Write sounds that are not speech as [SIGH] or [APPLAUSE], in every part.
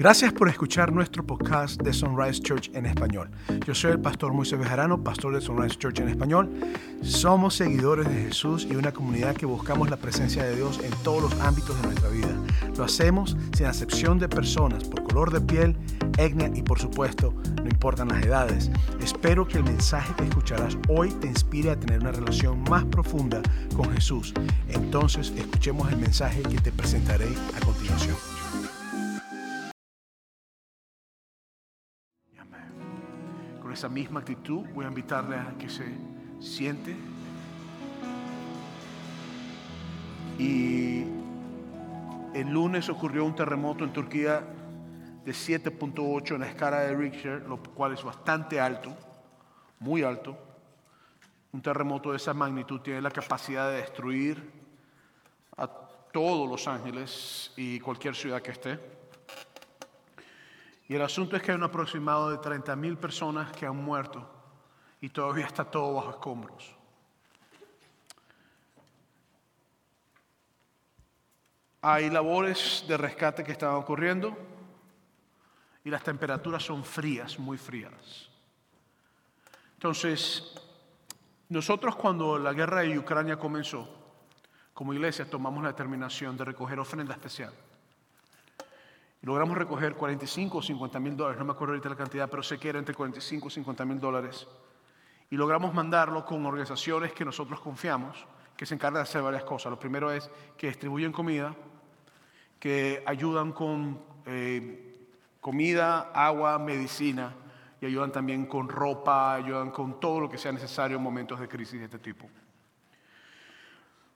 Gracias por escuchar nuestro podcast de Sunrise Church en español. Yo soy el pastor Moisés Bejarano, pastor de Sunrise Church en español. Somos seguidores de Jesús y una comunidad que buscamos la presencia de Dios en todos los ámbitos de nuestra vida. Lo hacemos sin acepción de personas, por color de piel, etnia y por supuesto, no importan las edades. Espero que el mensaje que escucharás hoy te inspire a tener una relación más profunda con Jesús. Entonces, escuchemos el mensaje que te presentaré a continuación. Esa misma actitud voy a invitarle a que se siente y el lunes ocurrió un terremoto en Turquía de 7.8 en la escala de Richter, lo cual es bastante alto, muy alto. Un terremoto de esa magnitud tiene la capacidad de destruir a todos Los Ángeles y cualquier ciudad que esté. Y el asunto es que hay un aproximado de 30 mil personas que han muerto y todavía está todo bajo escombros. Hay labores de rescate que están ocurriendo y las temperaturas son frías, muy frías. Entonces, nosotros cuando la guerra de Ucrania comenzó, como iglesia tomamos la determinación de recoger ofrenda especial. Logramos recoger 45 o 50 mil dólares, no me acuerdo ahorita la cantidad, pero sé que era entre 45 y 50 mil dólares. Y logramos mandarlo con organizaciones que nosotros confiamos, que se encargan de hacer varias cosas. Lo primero es que distribuyen comida, que ayudan con eh, comida, agua, medicina y ayudan también con ropa, ayudan con todo lo que sea necesario en momentos de crisis de este tipo.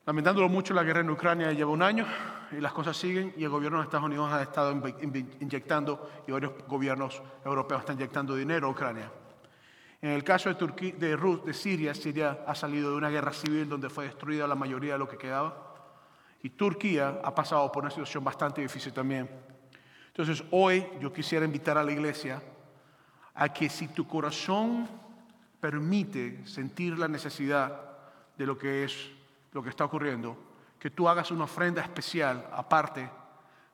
Lamentándolo mucho, la guerra en Ucrania lleva un año y las cosas siguen y el gobierno de Estados Unidos ha estado inyectando y varios gobiernos europeos están inyectando dinero a Ucrania. En el caso de, Turquía, de, de Siria, Siria ha salido de una guerra civil donde fue destruida la mayoría de lo que quedaba. Y Turquía ha pasado por una situación bastante difícil también. Entonces hoy yo quisiera invitar a la iglesia a que si tu corazón permite sentir la necesidad de lo que es lo que está ocurriendo, que tú hagas una ofrenda especial aparte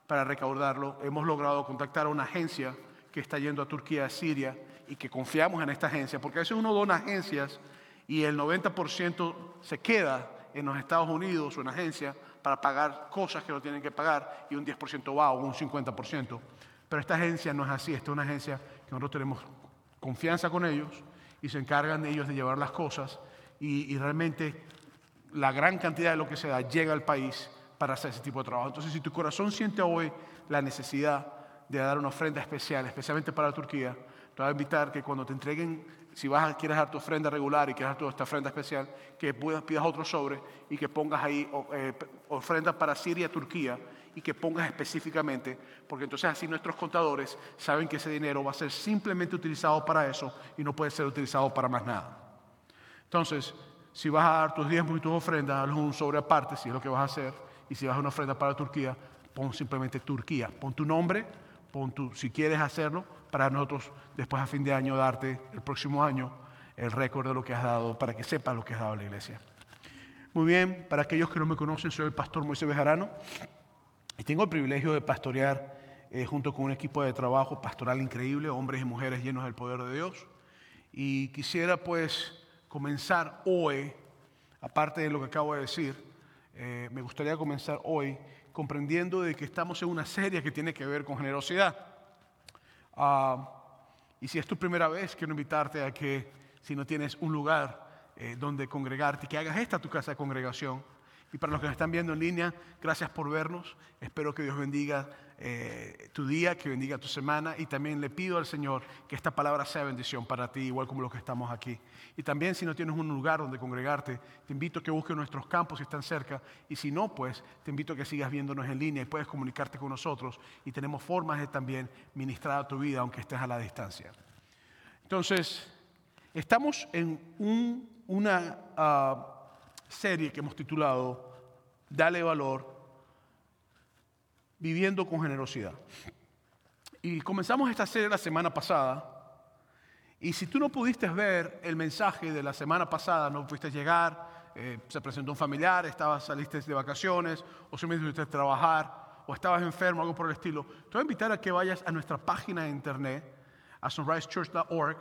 para recaudarlo. Hemos logrado contactar a una agencia que está yendo a Turquía, a Siria, y que confiamos en esta agencia, porque a veces uno dona agencias y el 90% se queda en los Estados Unidos o en agencia para pagar cosas que no tienen que pagar y un 10% va o un 50%. Pero esta agencia no es así, esta es una agencia que nosotros tenemos confianza con ellos y se encargan ellos de llevar las cosas y, y realmente la gran cantidad de lo que se da llega al país para hacer ese tipo de trabajo. Entonces, si tu corazón siente hoy la necesidad de dar una ofrenda especial, especialmente para Turquía, te voy a invitar que cuando te entreguen si vas a, quieres dar tu ofrenda regular y quieres dar tu, esta ofrenda especial, que pidas otro sobre y que pongas ahí eh, ofrendas para Siria Turquía y que pongas específicamente, porque entonces así nuestros contadores saben que ese dinero va a ser simplemente utilizado para eso y no puede ser utilizado para más nada. Entonces, si vas a dar tus diezmos y tus ofrendas, hazlo un sobre aparte, si es lo que vas a hacer, y si vas a una ofrenda para Turquía, pon simplemente Turquía, pon tu nombre, pon tu, si quieres hacerlo, para nosotros después a fin de año darte el próximo año el récord de lo que has dado, para que sepas lo que has dado a la iglesia. Muy bien, para aquellos que no me conocen, soy el pastor Moisés Bejarano y tengo el privilegio de pastorear eh, junto con un equipo de trabajo pastoral increíble, hombres y mujeres llenos del poder de Dios. Y quisiera pues comenzar hoy, aparte de lo que acabo de decir, eh, me gustaría comenzar hoy comprendiendo de que estamos en una serie que tiene que ver con generosidad. Ah, y si es tu primera vez, quiero invitarte a que si no tienes un lugar eh, donde congregarte, que hagas esta tu casa de congregación y para los que nos están viendo en línea, gracias por vernos. Espero que Dios bendiga eh, tu día, que bendiga tu semana. Y también le pido al Señor que esta palabra sea bendición para ti, igual como los que estamos aquí. Y también si no tienes un lugar donde congregarte, te invito a que busques nuestros campos si están cerca. Y si no, pues te invito a que sigas viéndonos en línea y puedes comunicarte con nosotros. Y tenemos formas de también ministrar a tu vida, aunque estés a la distancia. Entonces, estamos en una... Ah, serie que hemos titulado Dale valor, viviendo con generosidad. Y comenzamos esta serie la semana pasada. Y si tú no pudiste ver el mensaje de la semana pasada, no pudiste llegar, eh, se presentó un familiar, estabas, saliste de vacaciones, o simplemente trabajar, o estabas enfermo, algo por el estilo, te voy a invitar a que vayas a nuestra página de internet, a sunrisechurch.org,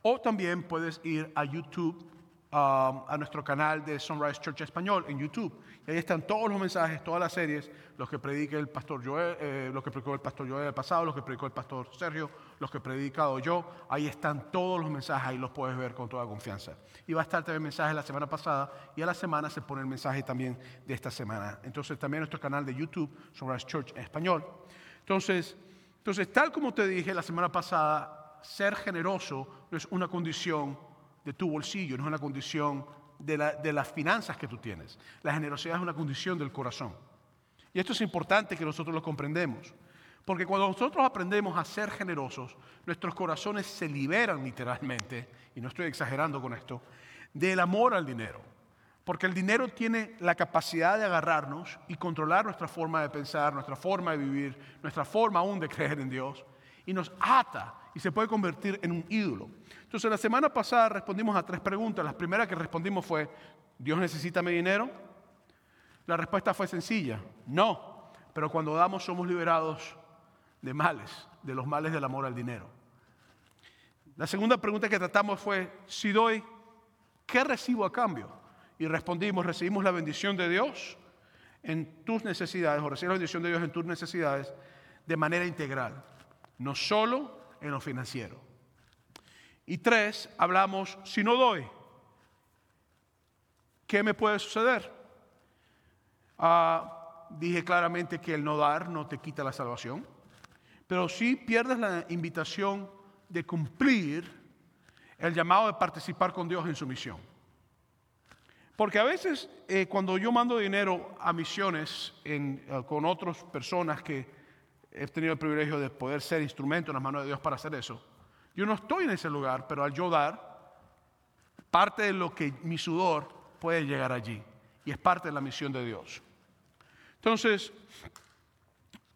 o también puedes ir a YouTube Um, a nuestro canal de Sunrise Church Español en YouTube. Y ahí están todos los mensajes, todas las series, los que predica el pastor Joel, eh, los que predicó el pastor Joel el pasado, los que predicó el pastor Sergio, los que predicado yo. Ahí están todos los mensajes, ahí los puedes ver con toda confianza. Y va a estar también el mensaje la semana pasada y a la semana se pone el mensaje también de esta semana. Entonces también nuestro canal de YouTube, Sunrise Church español. Entonces, entonces, tal como te dije la semana pasada, ser generoso no es una condición de tu bolsillo, no es una condición de, las finanzas que tú tienes. La generosidad es una condición del corazón. Y esto es importante que nosotros lo comprendemos. Porque cuando nosotros aprendemos a ser generosos, nuestros corazones se liberan literalmente, y no estoy exagerando con esto, del amor al dinero. Porque el dinero tiene la capacidad de agarrarnos y controlar nuestra forma de pensar, nuestra forma de vivir, nuestra forma aún de creer en Dios, y nos ata y se puede convertir en un ídolo. Entonces, la semana pasada respondimos a tres preguntas. La primera que respondimos fue, ¿Dios necesita mi dinero? La respuesta fue sencilla, no. Pero cuando damos somos liberados de males, de los males del amor al dinero. La segunda pregunta que tratamos fue, si doy, ¿qué recibo a cambio? Y respondimos, recibimos la bendición de Dios en tus necesidades, o recibimos la bendición de Dios en tus necesidades de manera integral, no solo en lo financiero. Y tres, hablamos, si no doy, ¿qué me puede suceder? Ah, dije claramente que el no dar no te quita la salvación, pero sí pierdes la invitación de cumplir el llamado de participar con Dios en su misión. Porque a veces eh, cuando yo mando dinero a misiones eh, con otras personas que he tenido el privilegio de poder ser instrumento en las manos de Dios para hacer eso. Yo no estoy en ese lugar, pero al yo dar, parte de lo que mi sudor puede llegar allí. Y es parte de la misión de Dios. Entonces,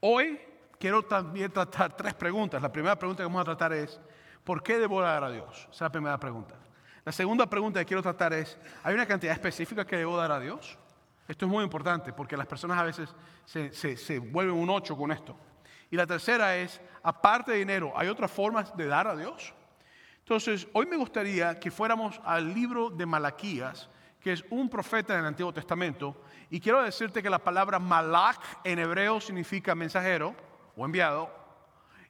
hoy quiero también tratar tres preguntas. La primera pregunta que vamos a tratar es, ¿por qué debo dar a Dios? Esa es la primera pregunta. La segunda pregunta que quiero tratar es, ¿hay una cantidad específica que debo dar a Dios? Esto es muy importante porque las personas a veces se, se vuelven un ocho con esto. Y la tercera es, aparte de dinero, ¿hay otras formas de dar a Dios? Entonces, hoy me gustaría que fuéramos al libro de Malaquías, que es un profeta en el Antiguo Testamento, y quiero decirte que la palabra malak en hebreo significa mensajero o enviado,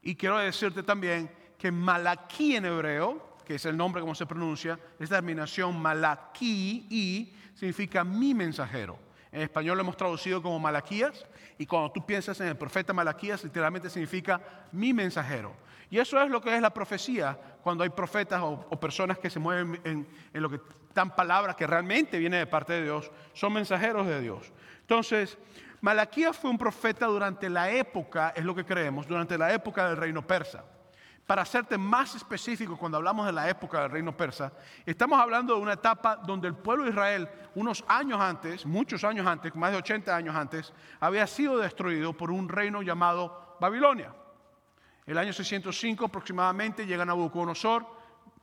y quiero decirte también que malaquí en hebreo, que es el nombre como se pronuncia, es la terminación malaquí y significa mi mensajero. En español lo hemos traducido como Malaquías y cuando tú piensas en el profeta Malaquías literalmente significa mi mensajero. Y eso es lo que es la profecía cuando hay profetas o, personas que se mueven en, lo que dan palabras que realmente vienen de parte de Dios, son mensajeros de Dios. Entonces, Malaquías fue un profeta durante la época, es lo que creemos, durante la época del reino persa. Para hacerte más específico, cuando hablamos de la época del reino persa, estamos hablando de una etapa donde el pueblo de Israel, unos años antes, muchos años antes, más de 80 años antes, había sido destruido por un reino llamado Babilonia. El año 605 aproximadamente llega Nabucodonosor,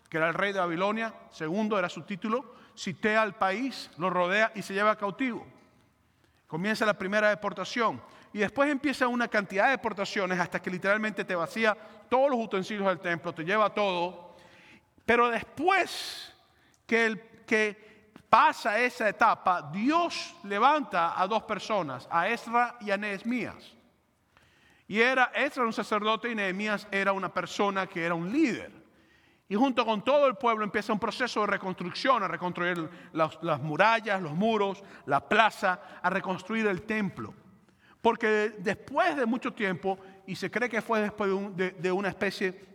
que era el rey de Babilonia, segundo era su título, citea al país, lo rodea y se lleva cautivo. Comienza la primera deportación y después empieza una cantidad de deportaciones hasta que literalmente te vacía todos los utensilios del templo, te lleva todo. Pero después que, el, que pasa esa etapa, Dios levanta a dos personas, a Ezra y a Nehemías. Y era Ezra un sacerdote y Nehemías era una persona que era un líder. Y junto con todo el pueblo empieza un proceso de reconstrucción, a reconstruir las, las, murallas, los muros, la plaza, a reconstruir el templo. Porque después de mucho tiempo y se cree que fue después de, una especie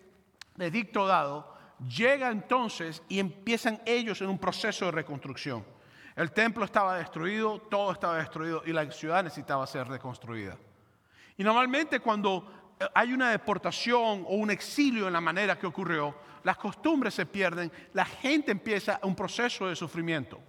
de dicto dado, llega entonces y empiezan ellos en un proceso de reconstrucción. El templo estaba destruido, todo estaba destruido y la ciudad necesitaba ser reconstruida. Y normalmente cuando hay una deportación o un exilio en la manera que ocurrió, las costumbres se pierden, la gente empieza un proceso de sufrimiento.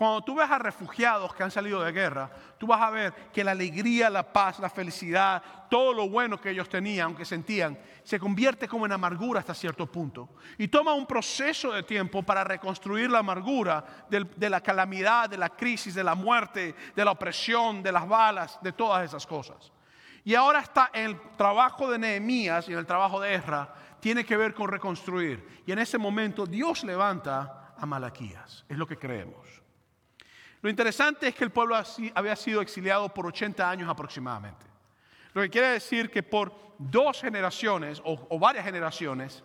Cuando tú ves a refugiados que han salido de guerra, tú vas a ver que la alegría, la paz, la felicidad, todo lo bueno que ellos tenían, aunque sentían, se convierte como en amargura hasta cierto punto. Y toma un proceso de tiempo para reconstruir la amargura de la calamidad, de la crisis, de la muerte, de la opresión, de las balas, de todas esas cosas. Y ahora está en el trabajo de Nehemías y en el trabajo de Ezra, tiene que ver con reconstruir. Y en ese momento Dios levanta a Malaquías, es lo que creemos. Lo interesante es que el pueblo había sido exiliado por 80 años aproximadamente. Lo que quiere decir que por dos generaciones o, varias generaciones,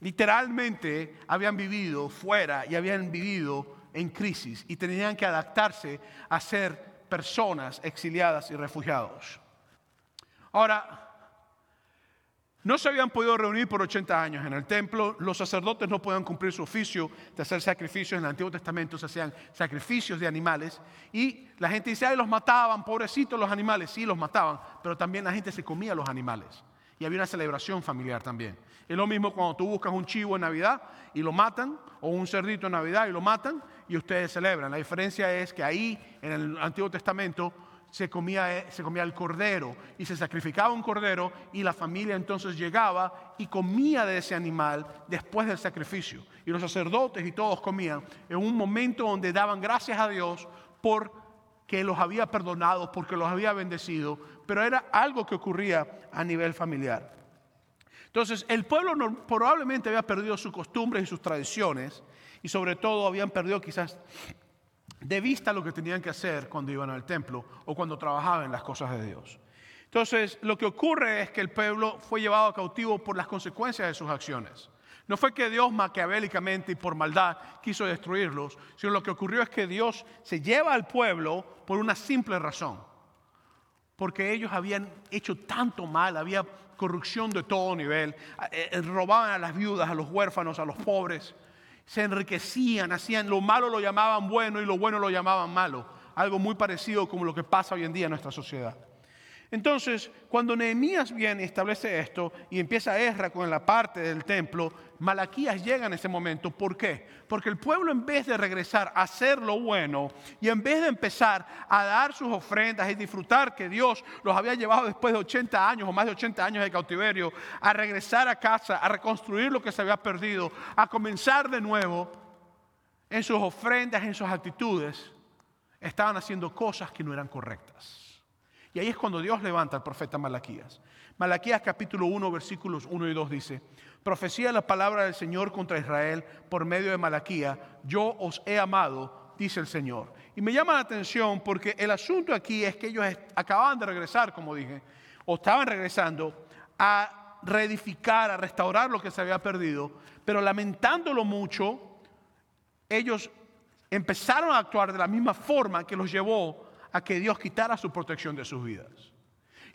literalmente habían vivido fuera y habían vivido en crisis y tenían que adaptarse a ser personas exiliadas y refugiados. Ahora, no se habían podido reunir por 80 años en el templo, los sacerdotes no podían cumplir su oficio de hacer sacrificios, en el Antiguo Testamento se hacían sacrificios de animales y la gente dice, ay, los mataban, pobrecitos los animales, sí, los mataban, pero también la gente se comía los animales y había una celebración familiar también. Es lo mismo cuando tú buscas un chivo en Navidad y lo matan, o un cerdito en Navidad y lo matan, y ustedes celebran. La diferencia es que ahí, en el Antiguo Testamento, se comía, eh, se comía el cordero y se sacrificaba un cordero y la familia entonces llegaba y comía de ese animal después del sacrificio. Y los sacerdotes y todos comían en un momento donde daban gracias a Dios por que los había perdonado, porque los había bendecido, pero era algo que ocurría a nivel familiar. Entonces, el pueblo probablemente había perdido sus costumbres y sus tradiciones, y sobre todo habían perdido quizás de vista lo que tenían que hacer cuando iban al templo o cuando trabajaban en las cosas de Dios. Entonces, lo que ocurre es que el pueblo fue llevado cautivo por las consecuencias de sus acciones. No fue que Dios maquiavélicamente y por maldad quiso destruirlos, sino lo que ocurrió es que Dios se lleva al pueblo por una simple razón. Porque ellos habían hecho tanto mal, había corrupción de todo nivel, eh, eh, robaban a las viudas, a los huérfanos, a los pobres se enriquecían, hacían lo malo lo llamaban bueno y lo bueno lo llamaban malo. Algo muy parecido como lo que pasa hoy en día en nuestra sociedad. Entonces, cuando Nehemías viene y establece esto y empieza Ezra con la parte del templo, Malaquías llega en ese momento. ¿Por qué? Porque el pueblo en vez de regresar a hacer lo bueno y en vez de empezar a dar sus ofrendas y disfrutar que Dios los había llevado después de 80 años o más de 80 años de cautiverio, a regresar a casa, a reconstruir lo que se había perdido, a comenzar de nuevo en sus ofrendas, en sus actitudes, estaban haciendo cosas que no eran correctas. Y ahí es cuando Dios levanta al profeta Malaquías. Malaquías capítulo 1, versículos 1 y 2 dice, profecía la palabra del Señor contra Israel por medio de Malaquía, yo os he amado, dice el Señor. Y me llama la atención porque el asunto aquí es que ellos acababan de regresar, como dije, o estaban regresando a reedificar, a restaurar lo que se había perdido, pero lamentándolo mucho, ellos empezaron a actuar de la misma forma que los llevó a que Dios quitara su protección de sus vidas.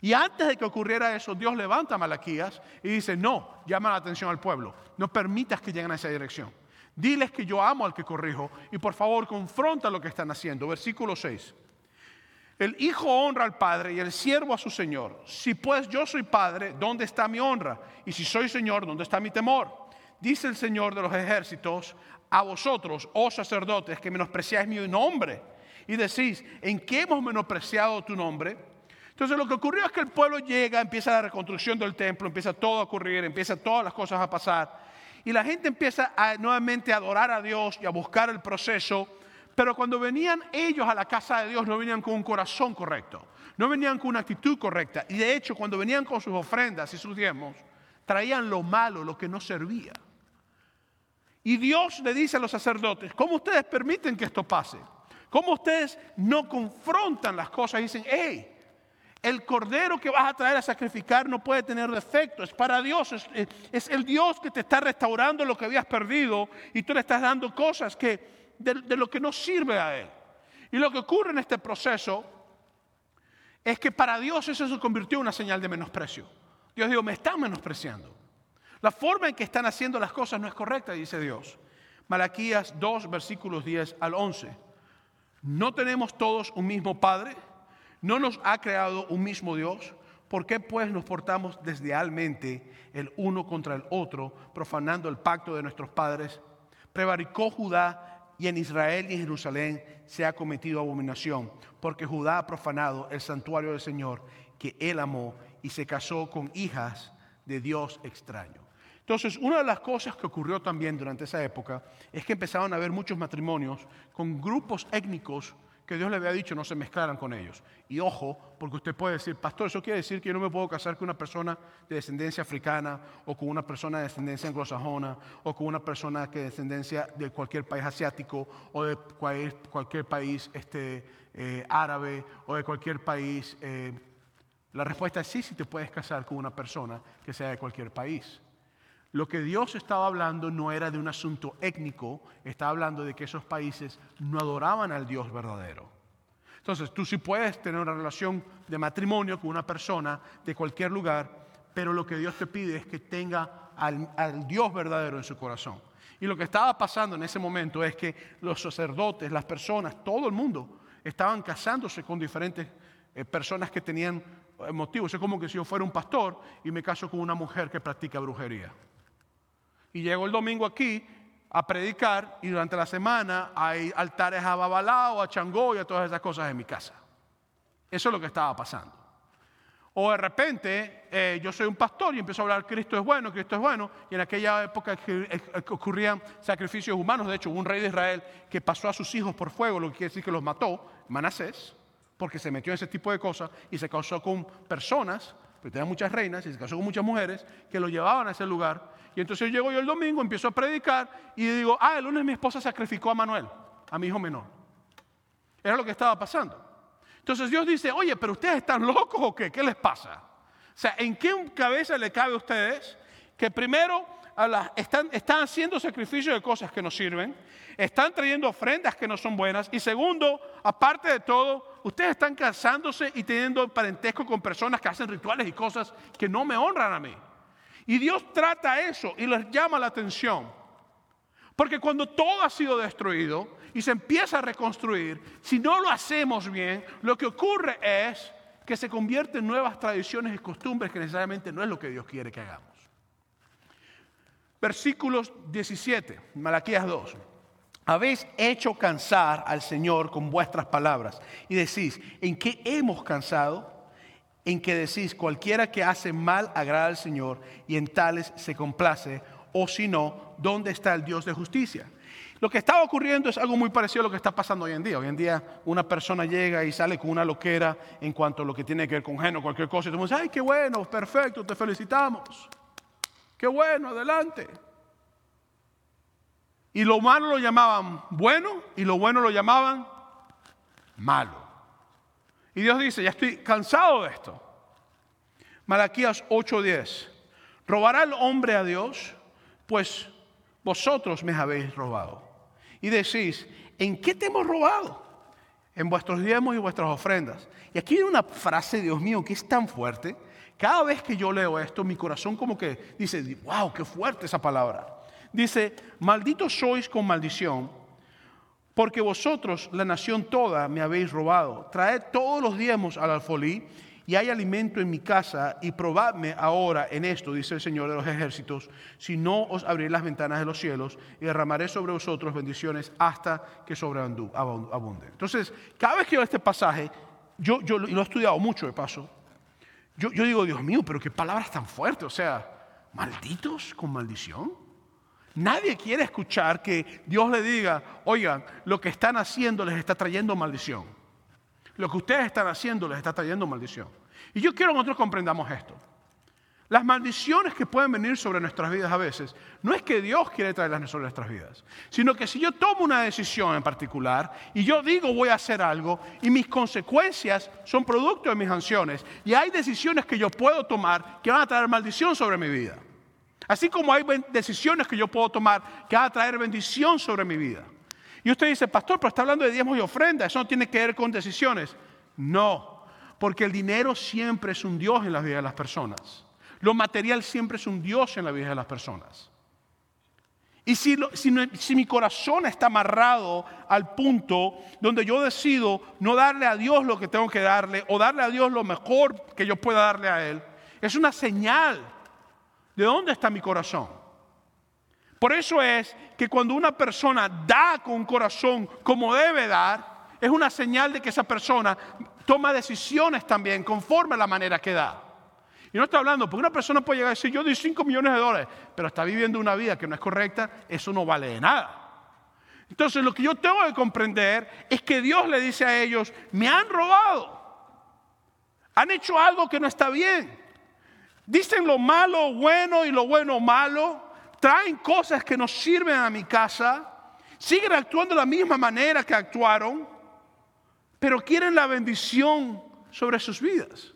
Y antes de que ocurriera eso, Dios levanta a Malaquías y dice, no, llama la atención al pueblo, no permitas que lleguen a esa dirección. Diles que yo amo al que corrijo y por favor confronta lo que están haciendo. Versículo 6. El hijo honra al padre y el siervo a su señor. Si pues yo soy padre, ¿dónde está mi honra? Y si soy señor, ¿dónde está mi temor? Dice el Señor de los ejércitos a vosotros, oh sacerdotes, que menospreciáis mi nombre y decís, ¿en qué hemos menospreciado tu nombre? Entonces lo que ocurrió es que el pueblo llega, empieza la reconstrucción del templo, empieza todo a ocurrir, empieza todas las cosas a pasar. Y la gente empieza nuevamente a adorar a Dios y a buscar el proceso. Pero cuando venían ellos a la casa de Dios no venían con un corazón correcto, no venían con una actitud correcta. Y de hecho cuando venían con sus ofrendas y sus diezmos, traían lo malo, lo que no servía. Y Dios le dice a los sacerdotes, ¿cómo ustedes permiten que esto pase? ¿Cómo ustedes no confrontan las cosas y dicen, hey, el cordero que vas a traer a sacrificar no puede tener defecto, es para Dios, es, el Dios que te está restaurando lo que habías perdido y tú le estás dando cosas que, de, de lo que no sirve a Él. Y lo que ocurre en este proceso es que para Dios eso se convirtió en una señal de menosprecio. Dios dijo, me están menospreciando. La forma en que están haciendo las cosas no es correcta, dice Dios. Malaquías 2, versículos 10 al 11. ¿No tenemos todos un mismo Padre? ¿No nos ha creado un mismo Dios? ¿Por qué pues nos portamos deslealmente el uno contra el otro, profanando el pacto de nuestros padres? Prevaricó Judá y en Israel y en Jerusalén se ha cometido abominación, porque Judá ha profanado el santuario del Señor que él amó y se casó con hijas de Dios extraño. Entonces, una de las cosas que ocurrió también durante esa época es que empezaron a haber muchos matrimonios con grupos étnicos que Dios le había dicho no se mezclaran con ellos. Y ojo, porque usted puede decir, pastor, eso quiere decir que yo no me puedo casar con una persona de descendencia africana o con una persona de descendencia anglosajona o con una persona que de descendencia de cualquier país asiático o de cualquier, país este, eh, árabe o de cualquier país. Eh, la respuesta es sí, si te puedes casar con una persona que sea de cualquier país. Lo que Dios estaba hablando no era de un asunto étnico, estaba hablando de que esos países no adoraban al Dios verdadero. Entonces, tú sí puedes tener una relación de matrimonio con una persona de cualquier lugar, pero lo que Dios te pide es que tenga al, Dios verdadero en su corazón. Y lo que estaba pasando en ese momento es que los sacerdotes, las personas, todo el mundo, estaban casándose con diferentes eh, personas que tenían eh, motivos. Es como que si yo fuera un pastor y me caso con una mujer que practica brujería. Y llego el domingo aquí a predicar y durante la semana hay altares a Babalao, a Changó y a todas esas cosas en mi casa. Eso es lo que estaba pasando. O de repente eh, yo soy un pastor y empiezo a hablar Cristo es bueno, Cristo es bueno, y en aquella época ocurrían sacrificios humanos. De hecho, hubo un rey de Israel que pasó a sus hijos por fuego, lo que quiere decir que los mató, Manasés, porque se metió en ese tipo de cosas y se casó con personas, porque tenía muchas reinas y se casó con muchas mujeres que lo llevaban a ese lugar y entonces yo llego yo el domingo, empiezo a predicar y digo, ah, el lunes mi esposa sacrificó a Manuel, a mi hijo menor. Era lo que estaba pasando. Entonces Dios dice, oye, pero ustedes están locos o qué? ¿Qué les pasa? O sea, ¿en qué cabeza le cabe a ustedes que primero están, están haciendo sacrificios de cosas que no sirven, están trayendo ofrendas que no son buenas y segundo, aparte de todo, ustedes están casándose y teniendo parentesco con personas que hacen rituales y cosas que no me honran a mí? Y Dios trata eso y les llama la atención. Porque cuando todo ha sido destruido y se empieza a reconstruir, si no lo hacemos bien, lo que ocurre es que se convierte en nuevas tradiciones y costumbres que necesariamente no es lo que Dios quiere que hagamos. Versículos 17, Malaquías 2. Habéis hecho cansar al Señor con vuestras palabras y decís, ¿en qué hemos cansado? en que decís, cualquiera que hace mal agrada al Señor y en tales se complace, o si no, ¿dónde está el Dios de justicia? Lo que está ocurriendo es algo muy parecido a lo que está pasando hoy en día. Hoy en día una persona llega y sale con una loquera en cuanto a lo que tiene que ver con género, cualquier cosa, y tú dices, ay, qué bueno, perfecto, te felicitamos. Qué bueno, adelante. Y lo malo lo llamaban bueno y lo bueno lo llamaban malo. Y Dios dice, ya estoy cansado de esto. Malaquías 8:10. ¿Robará el hombre a Dios? Pues vosotros me habéis robado. Y decís, ¿en qué te hemos robado? En vuestros diezmos y vuestras ofrendas. Y aquí hay una frase, Dios mío, que es tan fuerte. Cada vez que yo leo esto, mi corazón como que dice, wow, qué fuerte esa palabra. Dice, malditos sois con maldición porque vosotros, la nación toda, me habéis robado. Traed todos los diezmos al alfolí y hay alimento en mi casa y probadme ahora en esto, dice el Señor de los ejércitos, si no os abriré las ventanas de los cielos y derramaré sobre vosotros bendiciones hasta que sobreabunde. Entonces, cada vez que leo este pasaje, yo, yo lo he estudiado mucho de paso, yo, yo digo, Dios mío, pero qué palabras tan fuertes, o sea, malditos con maldición. Nadie quiere escuchar que Dios le diga, oigan, lo que están haciendo les está trayendo maldición. Lo que ustedes están haciendo les está trayendo maldición. Y yo quiero que nosotros comprendamos esto. Las maldiciones que pueden venir sobre nuestras vidas a veces, no es que Dios quiere traerlas sobre nuestras vidas, sino que si yo tomo una decisión en particular y yo digo voy a hacer algo y mis consecuencias son producto de mis acciones y hay decisiones que yo puedo tomar que van a traer maldición sobre mi vida. Así como hay decisiones que yo puedo tomar que van a traer bendición sobre mi vida. Y usted dice, pastor, pero está hablando de diezmos y ofrendas, eso no tiene que ver con decisiones. No, porque el dinero siempre es un Dios en la vida de las personas. Lo material siempre es un Dios en la vida de las personas. Y si, si, mi corazón está amarrado al punto donde yo decido no darle a Dios lo que tengo que darle o darle a Dios lo mejor que yo pueda darle a Él, es una señal ¿De dónde está mi corazón? Por eso es que cuando una persona da con corazón como debe dar, es una señal de que esa persona toma decisiones también conforme a la manera que da. Y no estoy hablando, porque una persona puede llegar a decir, yo doy 5 millones de dólares, pero está viviendo una vida que no es correcta, eso no vale de nada. Entonces lo que yo tengo que comprender es que Dios le dice a ellos, me han robado, han hecho algo que no está bien. Dicen lo malo bueno y lo bueno malo, traen cosas que no sirven a mi casa, siguen actuando de la misma manera que actuaron, pero quieren la bendición sobre sus vidas.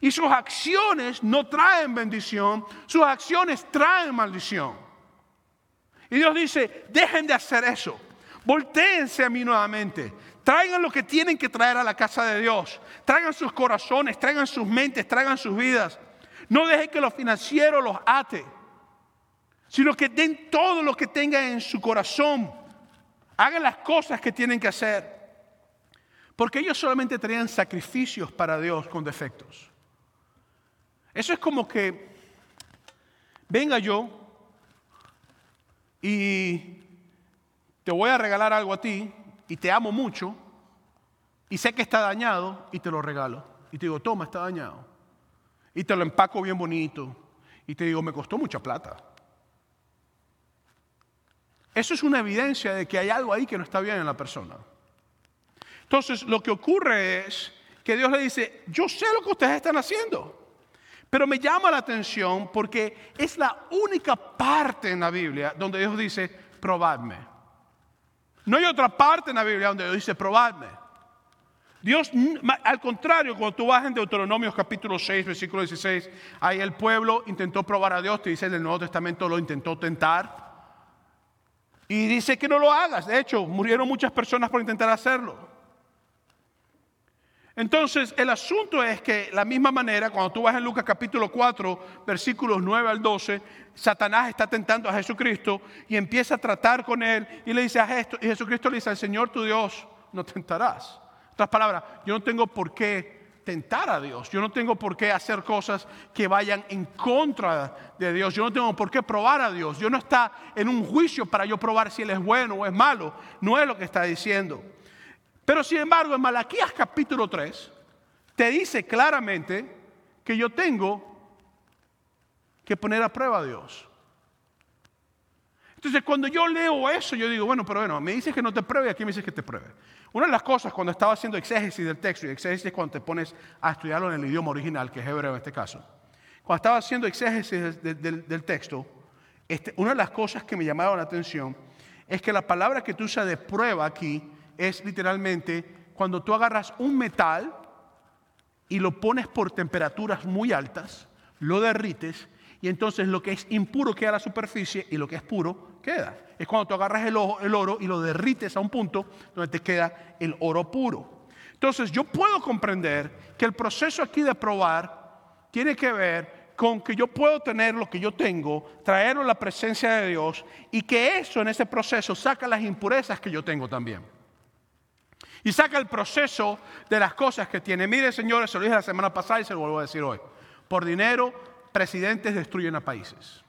Y sus acciones no traen bendición, sus acciones traen maldición. Y Dios dice, dejen de hacer eso, volteense a mí nuevamente, traigan lo que tienen que traer a la casa de Dios, traigan sus corazones, traigan sus mentes, traigan sus vidas. No dejen que lo financiero los ate, sino que den todo lo que tengan en su corazón, hagan las cosas que tienen que hacer. Porque ellos solamente traían sacrificios para Dios con defectos. Eso es como que venga yo y te voy a regalar algo a ti y te amo mucho y sé que está dañado y te lo regalo. Y te digo, toma, está dañado. Y te lo empaco bien bonito. Y te digo, me costó mucha plata. Eso es una evidencia de que hay algo ahí que no está bien en la persona. Entonces, lo que ocurre es que Dios le dice, yo sé lo que ustedes están haciendo. Pero me llama la atención porque es la única parte en la Biblia donde Dios dice, probadme. No hay otra parte en la Biblia donde Dios dice, probadme. Dios, al contrario, cuando tú vas en Deuteronomio capítulo 6, versículo 16, ahí el pueblo intentó probar a Dios, te dice en el Nuevo Testamento lo intentó tentar. Y dice que no lo hagas. De hecho, murieron muchas personas por intentar hacerlo. Entonces, el asunto es que la misma manera, cuando tú vas en Lucas capítulo 4, versículos 9 al 12, Satanás está tentando a Jesucristo y empieza a tratar con él y le dice a esto, y Jesucristo le dice al Señor tu Dios, no tentarás. Otras palabras, yo no tengo por qué tentar a Dios, yo no tengo por qué hacer cosas que vayan en contra de Dios, yo no tengo por qué probar a Dios, yo no está en un juicio para yo probar si Él es bueno o es malo, no es lo que está diciendo. Pero sin embargo, en Malaquías capítulo 3, te dice claramente que yo tengo que poner a prueba a Dios. Entonces, cuando yo leo eso, yo digo, bueno, pero bueno, me dices que no te pruebe aquí me dices que te pruebe. Una de las cosas cuando estaba haciendo exégesis del texto, y exégesis es cuando te pones a estudiarlo en el idioma original, que es hebreo en este caso, cuando estaba haciendo exégesis del, texto, este, una de las cosas que me llamaron la atención es que la palabra que tú usas de prueba aquí es literalmente cuando tú agarras un metal y lo pones por temperaturas muy altas, lo derrites y entonces lo que es impuro queda a la superficie y lo que es puro queda. Es cuando tú agarras el, el oro y lo derrites a un punto donde te queda el oro puro. Entonces yo puedo comprender que el proceso aquí de probar tiene que ver con que yo puedo tener lo que yo tengo, traerlo a la presencia de Dios y que eso en ese proceso saca las impurezas que yo tengo también. Y saca el proceso de las cosas que tiene. Mire, señores, se lo dije la semana pasada y se lo vuelvo a decir hoy. Por dinero, presidentes destruyen a países.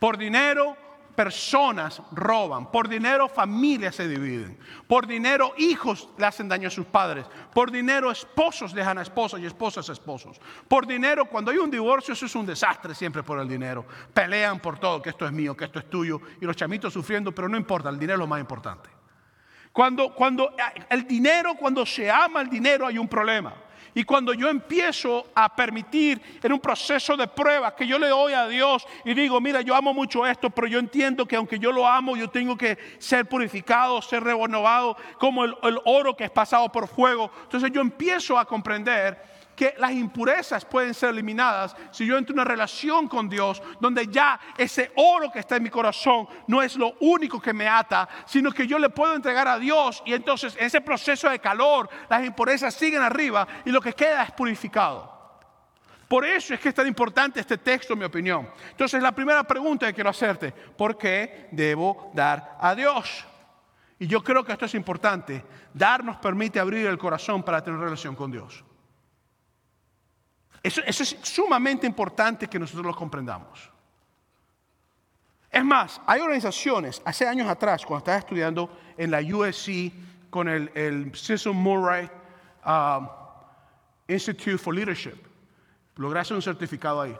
Por dinero, personas roban. Por dinero, familias se dividen. Por dinero, hijos le hacen daño a sus padres. Por dinero, esposos dejan a esposas y esposas a esposos. Por dinero, cuando hay un divorcio, eso es un desastre siempre por el dinero. Pelean por todo, que esto es mío, que esto es tuyo. Y los chamitos sufriendo, pero no importa, el dinero es lo más importante. Cuando, cuando el dinero, cuando se ama el dinero hay un problema. Y cuando yo empiezo a permitir en un proceso de prueba que yo le doy a Dios y digo, mira, yo amo mucho esto, pero yo entiendo que aunque yo lo amo, yo tengo que ser purificado, ser renovado, como el, el oro que es pasado por fuego. Entonces yo empiezo a comprender que las impurezas pueden ser eliminadas si yo entro en una relación con Dios donde ya ese oro que está en mi corazón no es lo único que me ata, sino que yo le puedo entregar a Dios y entonces en ese proceso de calor las impurezas siguen arriba y lo que queda es purificado. Por eso es que es tan importante este texto, en mi opinión. Entonces, la primera pregunta que quiero hacerte, ¿por qué debo dar a Dios? Y yo creo que esto es importante. Dar nos permite abrir el corazón para tener relación con Dios. Eso, es sumamente importante que nosotros lo comprendamos. Es más, hay organizaciones, hace años atrás, cuando estaba estudiando en la USC con el, el Cecil Murray um, Institute for Leadership, logré hacer un certificado ahí.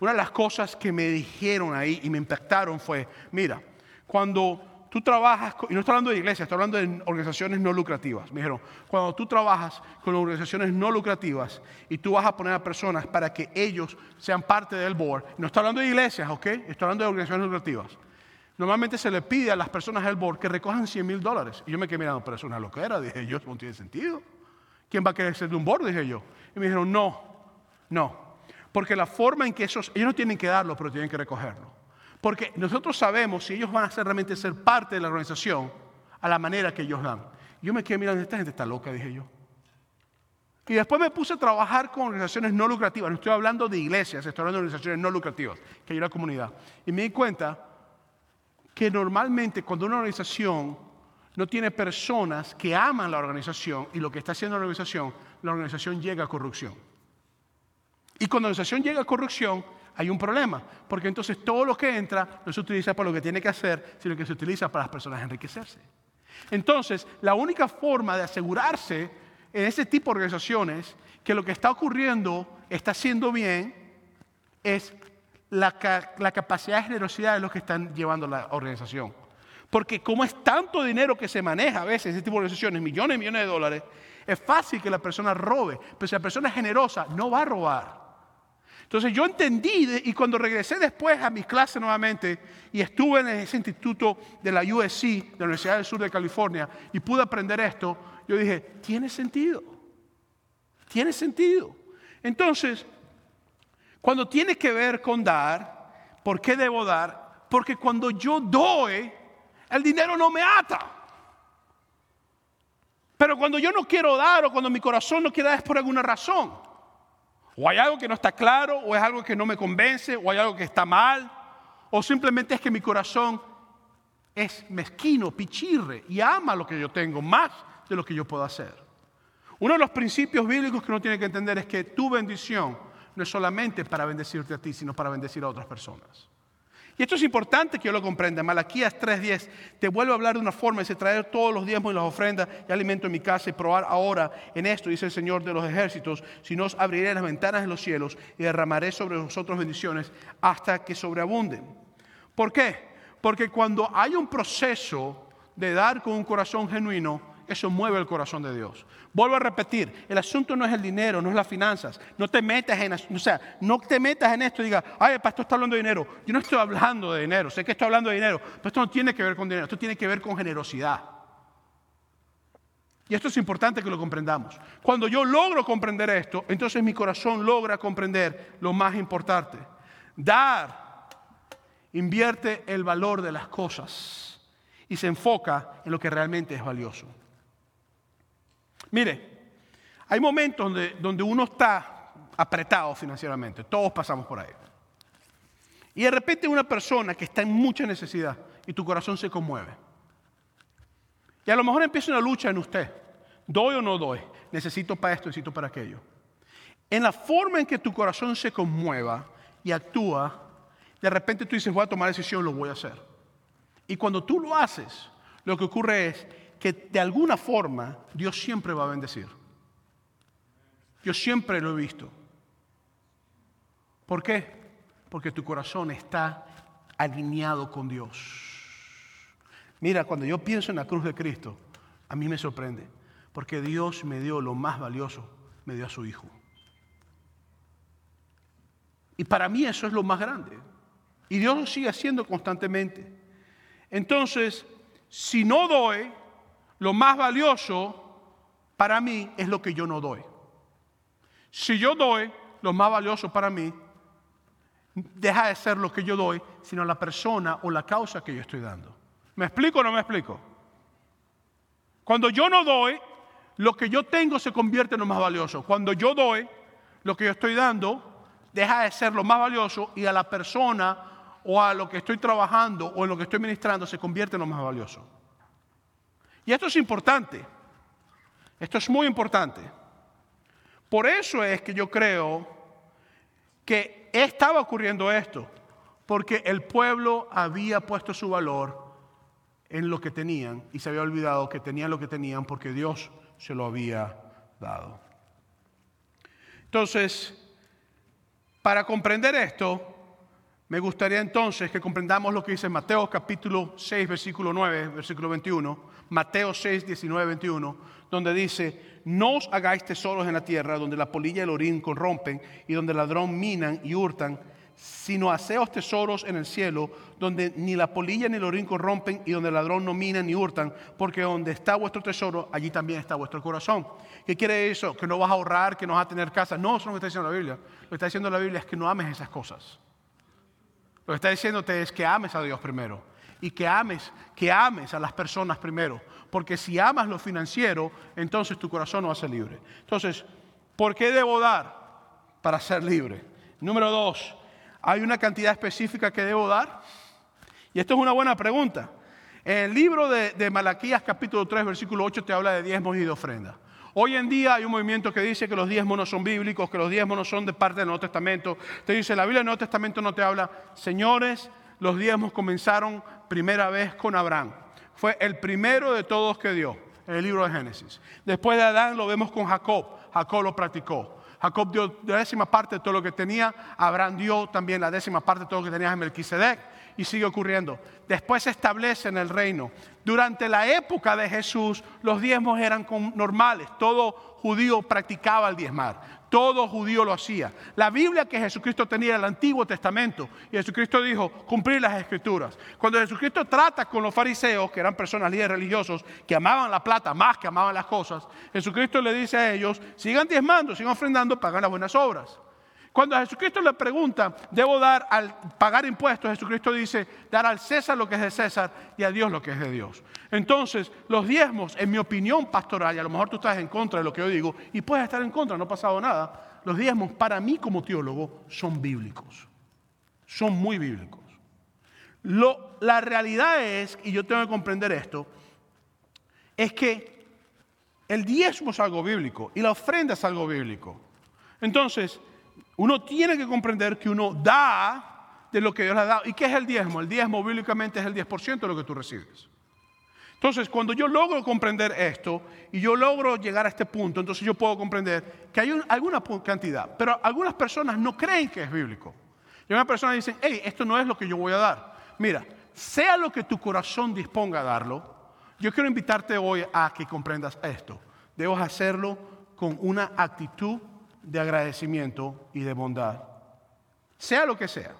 Una de las cosas que me dijeron ahí y me impactaron fue, mira, cuando tú trabajas, y no estoy hablando de iglesias, estoy hablando de organizaciones no lucrativas. Me dijeron, cuando tú trabajas con organizaciones no lucrativas y tú vas a poner a personas para que ellos sean parte del board, no estoy hablando de iglesias, ¿ok? Estoy hablando de organizaciones lucrativas. Normalmente se le pide a las personas del board que recojan 100 mil dólares. Y yo me quedé mirando, pero es una loquera. Dije yo, no tiene sentido. ¿Quién va a querer ser de un board? Dije yo. Y me dijeron, no, no. Porque la forma en que esos, ellos no tienen que darlo, pero tienen que recogerlo. Porque nosotros sabemos si ellos van a ser, realmente ser parte de la organización a la manera que ellos dan. Yo me quedé mirando, esta gente está loca, dije yo. Y después me puse a trabajar con organizaciones no lucrativas. No estoy hablando de iglesias, estoy hablando de organizaciones no lucrativas, que hay una comunidad. Y me di cuenta que normalmente cuando una organización no tiene personas que aman la organización y lo que está haciendo la organización, la organización llega a corrupción. Y cuando la organización llega a corrupción, hay un problema, porque entonces todo lo que entra no se utiliza para lo que tiene que hacer, sino que se utiliza para las personas enriquecerse. Entonces, la única forma de asegurarse en ese tipo de organizaciones que lo que está ocurriendo está haciendo bien es la, capacidad de generosidad de los que están llevando la organización. Porque como es tanto dinero que se maneja a veces ese tipo de organizaciones, millones y millones de dólares, es fácil que la persona robe. Pero si la persona es generosa, no va a robar. Entonces yo entendí y cuando regresé después a mis clases nuevamente y estuve en ese instituto de la USC, de la Universidad del Sur de California, y pude aprender esto, yo dije, tiene sentido, tiene sentido. Entonces, cuando tiene que ver con dar, ¿por qué debo dar? Porque cuando yo doy, el dinero no me ata. Pero cuando yo no quiero dar o cuando mi corazón no quiere dar es por alguna razón. O hay algo que no está claro, o es algo que no me convence, o hay algo que está mal, o simplemente es que mi corazón es mezquino, pichirre, y ama lo que yo tengo más de lo que yo puedo hacer. Uno de los principios bíblicos que uno tiene que entender es que tu bendición no es solamente para bendecirte a ti, sino para bendecir a otras personas. Y esto es importante que yo lo comprenda. Malaquías 3:10 te vuelve a hablar de una forma, dice traer todos los diezmos y las ofrendas y alimento en mi casa y probar ahora en esto, dice el Señor de los ejércitos, si no os abriré las ventanas de los cielos y derramaré sobre vosotros bendiciones hasta que sobreabunden. ¿Por qué? Porque cuando hay un proceso de dar con un corazón genuino, eso mueve el corazón de Dios. Vuelvo a repetir, el asunto no es el dinero, no es las finanzas. No te metas en, o sea, no te metas en esto y digas, ay, el pastor está hablando de dinero. Yo no estoy hablando de dinero, sé que estoy hablando de dinero, pero esto no tiene que ver con dinero, esto tiene que ver con generosidad. Y esto es importante que lo comprendamos. Cuando yo logro comprender esto, entonces mi corazón logra comprender lo más importante. Dar invierte el valor de las cosas y se enfoca en lo que realmente es valioso. Mire, hay momentos donde, donde uno está apretado financieramente, todos pasamos por ahí. Y de repente una persona que está en mucha necesidad y tu corazón se conmueve. Y a lo mejor empieza una lucha en usted. ¿Doy o no doy? Necesito para esto, necesito para aquello. En la forma en que tu corazón se conmueva y actúa, de repente tú dices, voy a tomar decisión, lo voy a hacer. Y cuando tú lo haces, lo que ocurre es que de alguna forma Dios siempre va a bendecir. Yo siempre lo he visto. ¿Por qué? Porque tu corazón está alineado con Dios. Mira, cuando yo pienso en la cruz de Cristo, a mí me sorprende, porque Dios me dio lo más valioso, me dio a su Hijo. Y para mí eso es lo más grande. Y Dios lo sigue haciendo constantemente. Entonces, si no doy, lo más valioso para mí es lo que yo no doy. Si yo doy, lo más valioso para mí deja de ser lo que yo doy, sino la persona o la causa que yo estoy dando. ¿Me explico o no me explico? Cuando yo no doy, lo que yo tengo se convierte en lo más valioso. Cuando yo doy, lo que yo estoy dando deja de ser lo más valioso y a la persona o a lo que estoy trabajando o en lo que estoy ministrando se convierte en lo más valioso. Y esto es importante. Esto es muy importante. Por eso es que yo creo que estaba ocurriendo esto, porque el pueblo había puesto su valor en lo que tenían y se había olvidado que tenían lo que tenían porque Dios se lo había dado. Entonces, para comprender esto, Me gustaría entonces que comprendamos lo que dice Mateo capítulo 6, versículo 9, versículo 21, Mateo 6, 19, 21, donde dice, no os hagáis tesoros en la tierra donde la polilla y el orín corrompen y donde el ladrón minan y hurtan, sino haceos tesoros en el cielo donde ni la polilla ni el orín corrompen y donde el ladrón no mina ni hurtan, porque donde está vuestro tesoro, allí también está vuestro corazón. ¿Qué quiere eso? Que no vas a ahorrar, que no vas a tener casa. No, eso no lo que está diciendo la Biblia. Lo que está diciendo la Biblia es que no ames esas cosas. Lo que está diciéndote es que ames a Dios primero y que ames, que ames a las personas primero. Porque si amas lo financiero, entonces tu corazón no va a ser libre. Entonces, ¿por qué debo dar para ser libre? Número dos, ¿hay una cantidad específica que debo dar? Y esto es una buena pregunta. En el libro de, de Malaquías capítulo 3, versículo 8 te habla de diezmos y de ofrendas. Hoy en día hay un movimiento que dice que los diezmos no son bíblicos, que los diezmos no son de parte del Nuevo Testamento. Te dice, la Biblia del Nuevo Testamento no te habla, señores, los diezmos comenzaron primera vez con Abraham. Fue el primero de todos que dio en el libro de Génesis. Después de Adán lo vemos con Jacob. Jacob lo practicó. Jacob dio la décima parte de todo lo que tenía. Abraham dio también la décima parte de todo lo que tenía en Melquisedec. Y sigue ocurriendo. Después se establece en el reino. Durante la época de Jesús, los diezmos eran normales. Todo judío practicaba el diezmar. Todo judío lo hacía. La Biblia que Jesucristo tenía el Antiguo Testamento. Y Jesucristo dijo, cumplir las escrituras. Cuando Jesucristo trata con los fariseos, que eran personas líderes religiosos, que amaban la plata más que amaban las cosas, Jesucristo le dice a ellos, sigan diezmando, sigan ofrendando, pagan las buenas obras. Cuando a Jesucristo le pregunta, ¿debo dar al pagar impuestos? Jesucristo dice, dar al César lo que es de César y a Dios lo que es de Dios. Entonces, los diezmos, en mi opinión pastoral, y a lo mejor tú estás en contra de lo que yo digo, y puedes estar en contra, no ha pasado nada, los diezmos para mí como teólogo son bíblicos. Son muy bíblicos. la realidad es, y yo tengo que comprender esto, es que el diezmo es algo bíblico y la ofrenda es algo bíblico. Entonces, uno tiene que comprender que uno da de lo que Dios le ha dado. ¿Y qué es el diezmo? El diezmo bíblicamente es el 10% de lo que tú recibes. Entonces, cuando yo logro comprender esto y yo logro llegar a este punto, entonces yo puedo comprender que hay alguna cantidad, pero algunas personas no creen que es bíblico. Y una persona dice, hey, esto no es lo que yo voy a dar. Mira, sea lo que tu corazón disponga a darlo, yo quiero invitarte hoy a que comprendas esto. Debes hacerlo con una actitud de agradecimiento y de bondad, sea lo que sea.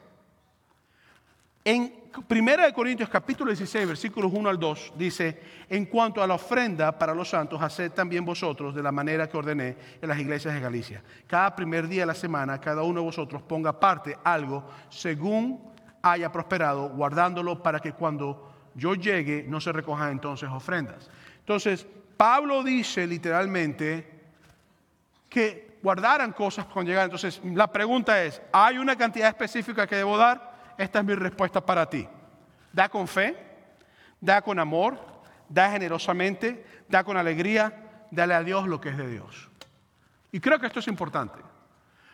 En 1 Corintios capítulo 16, versículos 1 al 2, dice, en cuanto a la ofrenda para los santos, haced también vosotros de la manera que ordené en las iglesias de Galicia. Cada primer día de la semana, cada uno de vosotros ponga parte algo según haya prosperado, guardándolo para que cuando yo llegue no se recojan entonces ofrendas. Entonces, Pablo dice literalmente que guardaran cosas cuando llegaran. Entonces, la pregunta es, ¿hay una cantidad específica que debo dar? Esta es mi respuesta para ti. Da con fe, da con amor, da generosamente, da con alegría, dale a Dios lo que es de Dios. Y creo que esto es importante.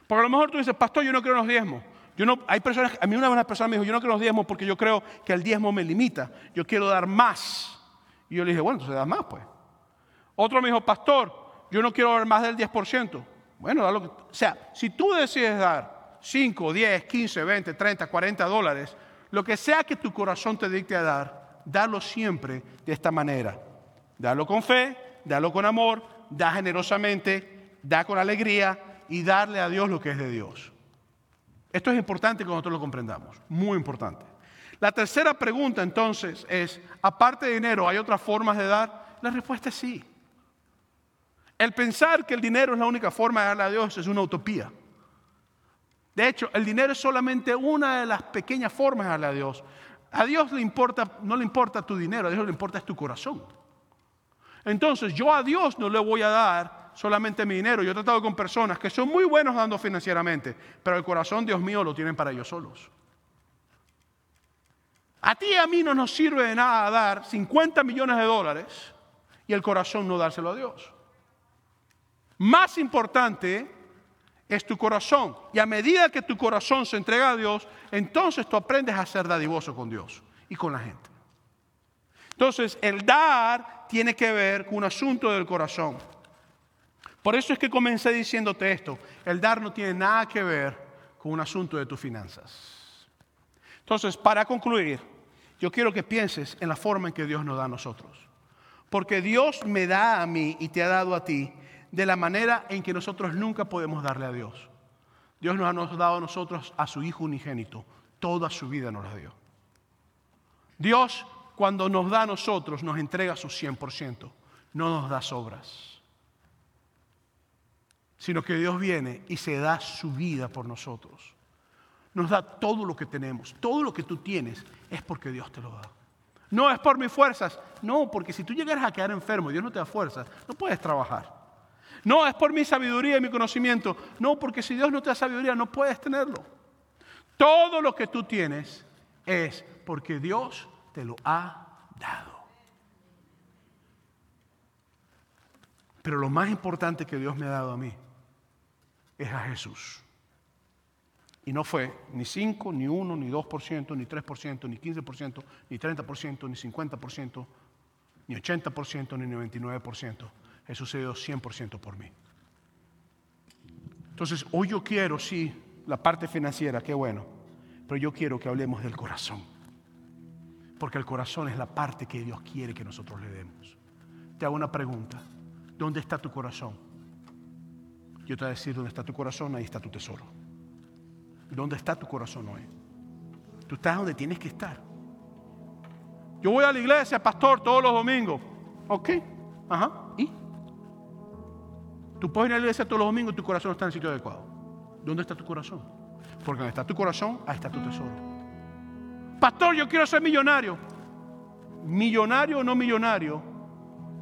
Porque a lo mejor tú dices, pastor, yo no creo en los diezmos. Yo no, hay personas, a mí una buena persona me dijo, yo no creo en los diezmos porque yo creo que el diezmo me limita. Yo quiero dar más. Y yo le dije, bueno, entonces das más, pues. Otro me dijo, pastor, yo no quiero dar más del 10%. Bueno, lo que, o sea, si tú decides dar 5, 10, 15, 20, 30, 40 dólares, lo que sea que tu corazón te dicte a dar, dalo siempre de esta manera. Dalo con fe, dalo con amor, da generosamente, da con alegría y darle a Dios lo que es de Dios. Esto es importante que nosotros lo comprendamos, muy importante. La tercera pregunta entonces es, aparte de dinero, ¿hay otras formas de dar? La respuesta es sí. El pensar que el dinero es la única forma de darle a Dios es una utopía. De hecho, el dinero es solamente una de las pequeñas formas de darle a Dios. A Dios le importa, no le importa tu dinero, a Dios le importa es tu corazón. Entonces, yo a Dios no le voy a dar solamente mi dinero. Yo he tratado con personas que son muy buenos dando financieramente, pero el corazón, Dios mío, lo tienen para ellos solos. A ti y a mí no nos sirve de nada dar 50 millones de dólares y el corazón no dárselo a Dios. Más importante es tu corazón. Y a medida que tu corazón se entrega a Dios, entonces tú aprendes a ser dadivoso con Dios y con la gente. Entonces, el dar tiene que ver con un asunto del corazón. Por eso es que comencé diciéndote esto. El dar no tiene nada que ver con un asunto de tus finanzas. Entonces, para concluir, yo quiero que pienses en la forma en que Dios nos da a nosotros. Porque Dios me da a mí y te ha dado a ti de la manera en que nosotros nunca podemos darle a Dios. Dios nos ha dado a nosotros a su Hijo unigénito. Toda su vida nos la dio. Dios, cuando nos da a nosotros, nos entrega su 100%. No nos da sobras. Sino que Dios viene y se da su vida por nosotros. Nos da todo lo que tenemos. Todo lo que tú tienes es porque Dios te lo da. No es por mis fuerzas. No, porque si tú llegaras a quedar enfermo y Dios no te da fuerzas, no puedes trabajar. No es por mi sabiduría y mi conocimiento. No, porque si Dios no te da sabiduría, no puedes tenerlo. Todo lo que tú tienes es porque Dios te lo ha dado. Pero lo más importante que Dios me ha dado a mí es a Jesús. Y no fue ni 5, ni 1, ni 2%, ni 3%, ni 15%, ni 30%, ni 50%, ni 80%, ni 99%. Jesús se dio 100% por mí. Entonces, hoy yo quiero, sí, la parte financiera, qué bueno, pero yo quiero que hablemos del corazón. Porque el corazón es la parte que Dios quiere que nosotros le demos. Te hago una pregunta. ¿Dónde está tu corazón? Yo te voy a decir, ¿dónde está tu corazón? Ahí está tu tesoro. ¿Dónde está tu corazón hoy? Tú estás donde tienes que estar. Yo voy a la iglesia, pastor, todos los domingos. Ok, ajá, ¿y? Tú puedes ir a la iglesia todos los domingos y tu corazón está en el sitio adecuado. ¿Dónde está tu corazón? Porque donde está tu corazón, ahí está tu tesoro. Pastor, yo quiero ser millonario. Millonario o no millonario.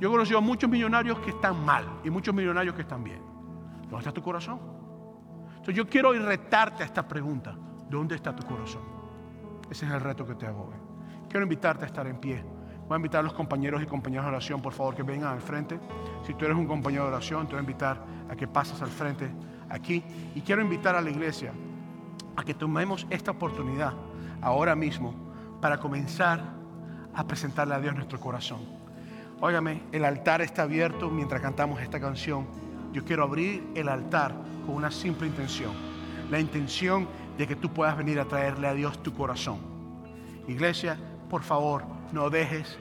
Yo he conocido a muchos millonarios que están mal y muchos millonarios que están bien. ¿Dónde está tu corazón? Entonces yo quiero retarte a esta pregunta. ¿Dónde está tu corazón? Ese es el reto que te hago hoy. Quiero invitarte a estar en pie. Voy a invitar a los compañeros y compañeras de oración, por favor, que vengan al frente. Si tú eres un compañero de oración, te voy a invitar a que pases al frente aquí. Y quiero invitar a la iglesia a que tomemos esta oportunidad ahora mismo para comenzar a presentarle a Dios nuestro corazón. Óigame, el altar está abierto mientras cantamos esta canción. Yo quiero abrir el altar con una simple intención. La intención de que tú puedas venir a traerle a Dios tu corazón. Iglesia, por favor, no dejes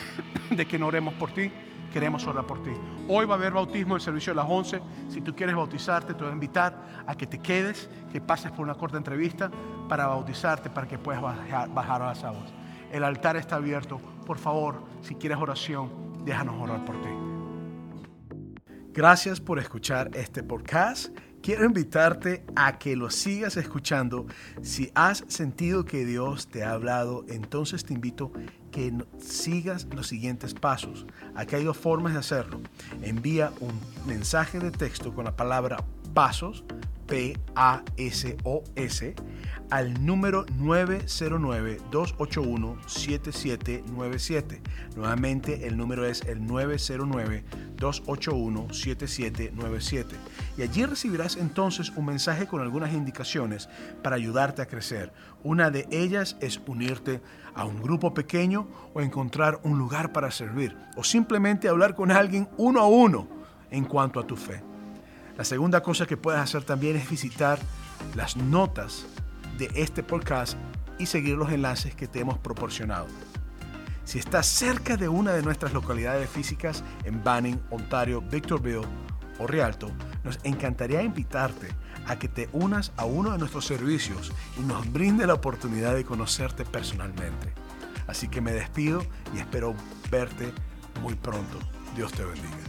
[COUGHS] de que no oremos por ti. Queremos orar por ti. Hoy va a haber bautismo en servicio de las 11. Si tú quieres bautizarte, te voy a invitar a que te quedes, que pases por una corta entrevista para bautizarte, para que puedas bajar, bajar a las aguas. El altar está abierto. Por favor, si quieres oración, déjanos orar por ti. Gracias por escuchar este podcast. Quiero invitarte a que lo sigas escuchando. Si has sentido que Dios te ha hablado, entonces te invito que sigas los siguientes pasos. Aquí hay dos formas de hacerlo. Envía un mensaje de texto con la palabra pasos, P-A-S-O-S, al número 909-281-7797. Nuevamente el número es el 909-281-7797. Y allí recibirás entonces un mensaje con algunas indicaciones para ayudarte a crecer. Una de ellas es unirte a un grupo pequeño o encontrar un lugar para servir o simplemente hablar con alguien uno a uno en cuanto a tu fe. La segunda cosa que puedes hacer también es visitar las notas de este podcast y seguir los enlaces que te hemos proporcionado. Si estás cerca de una de nuestras localidades físicas en Banning, Ontario, Victorville o Rialto, nos encantaría invitarte a que te unas a uno de nuestros servicios y nos brinde la oportunidad de conocerte personalmente. Así que me despido y espero verte muy pronto. Dios te bendiga.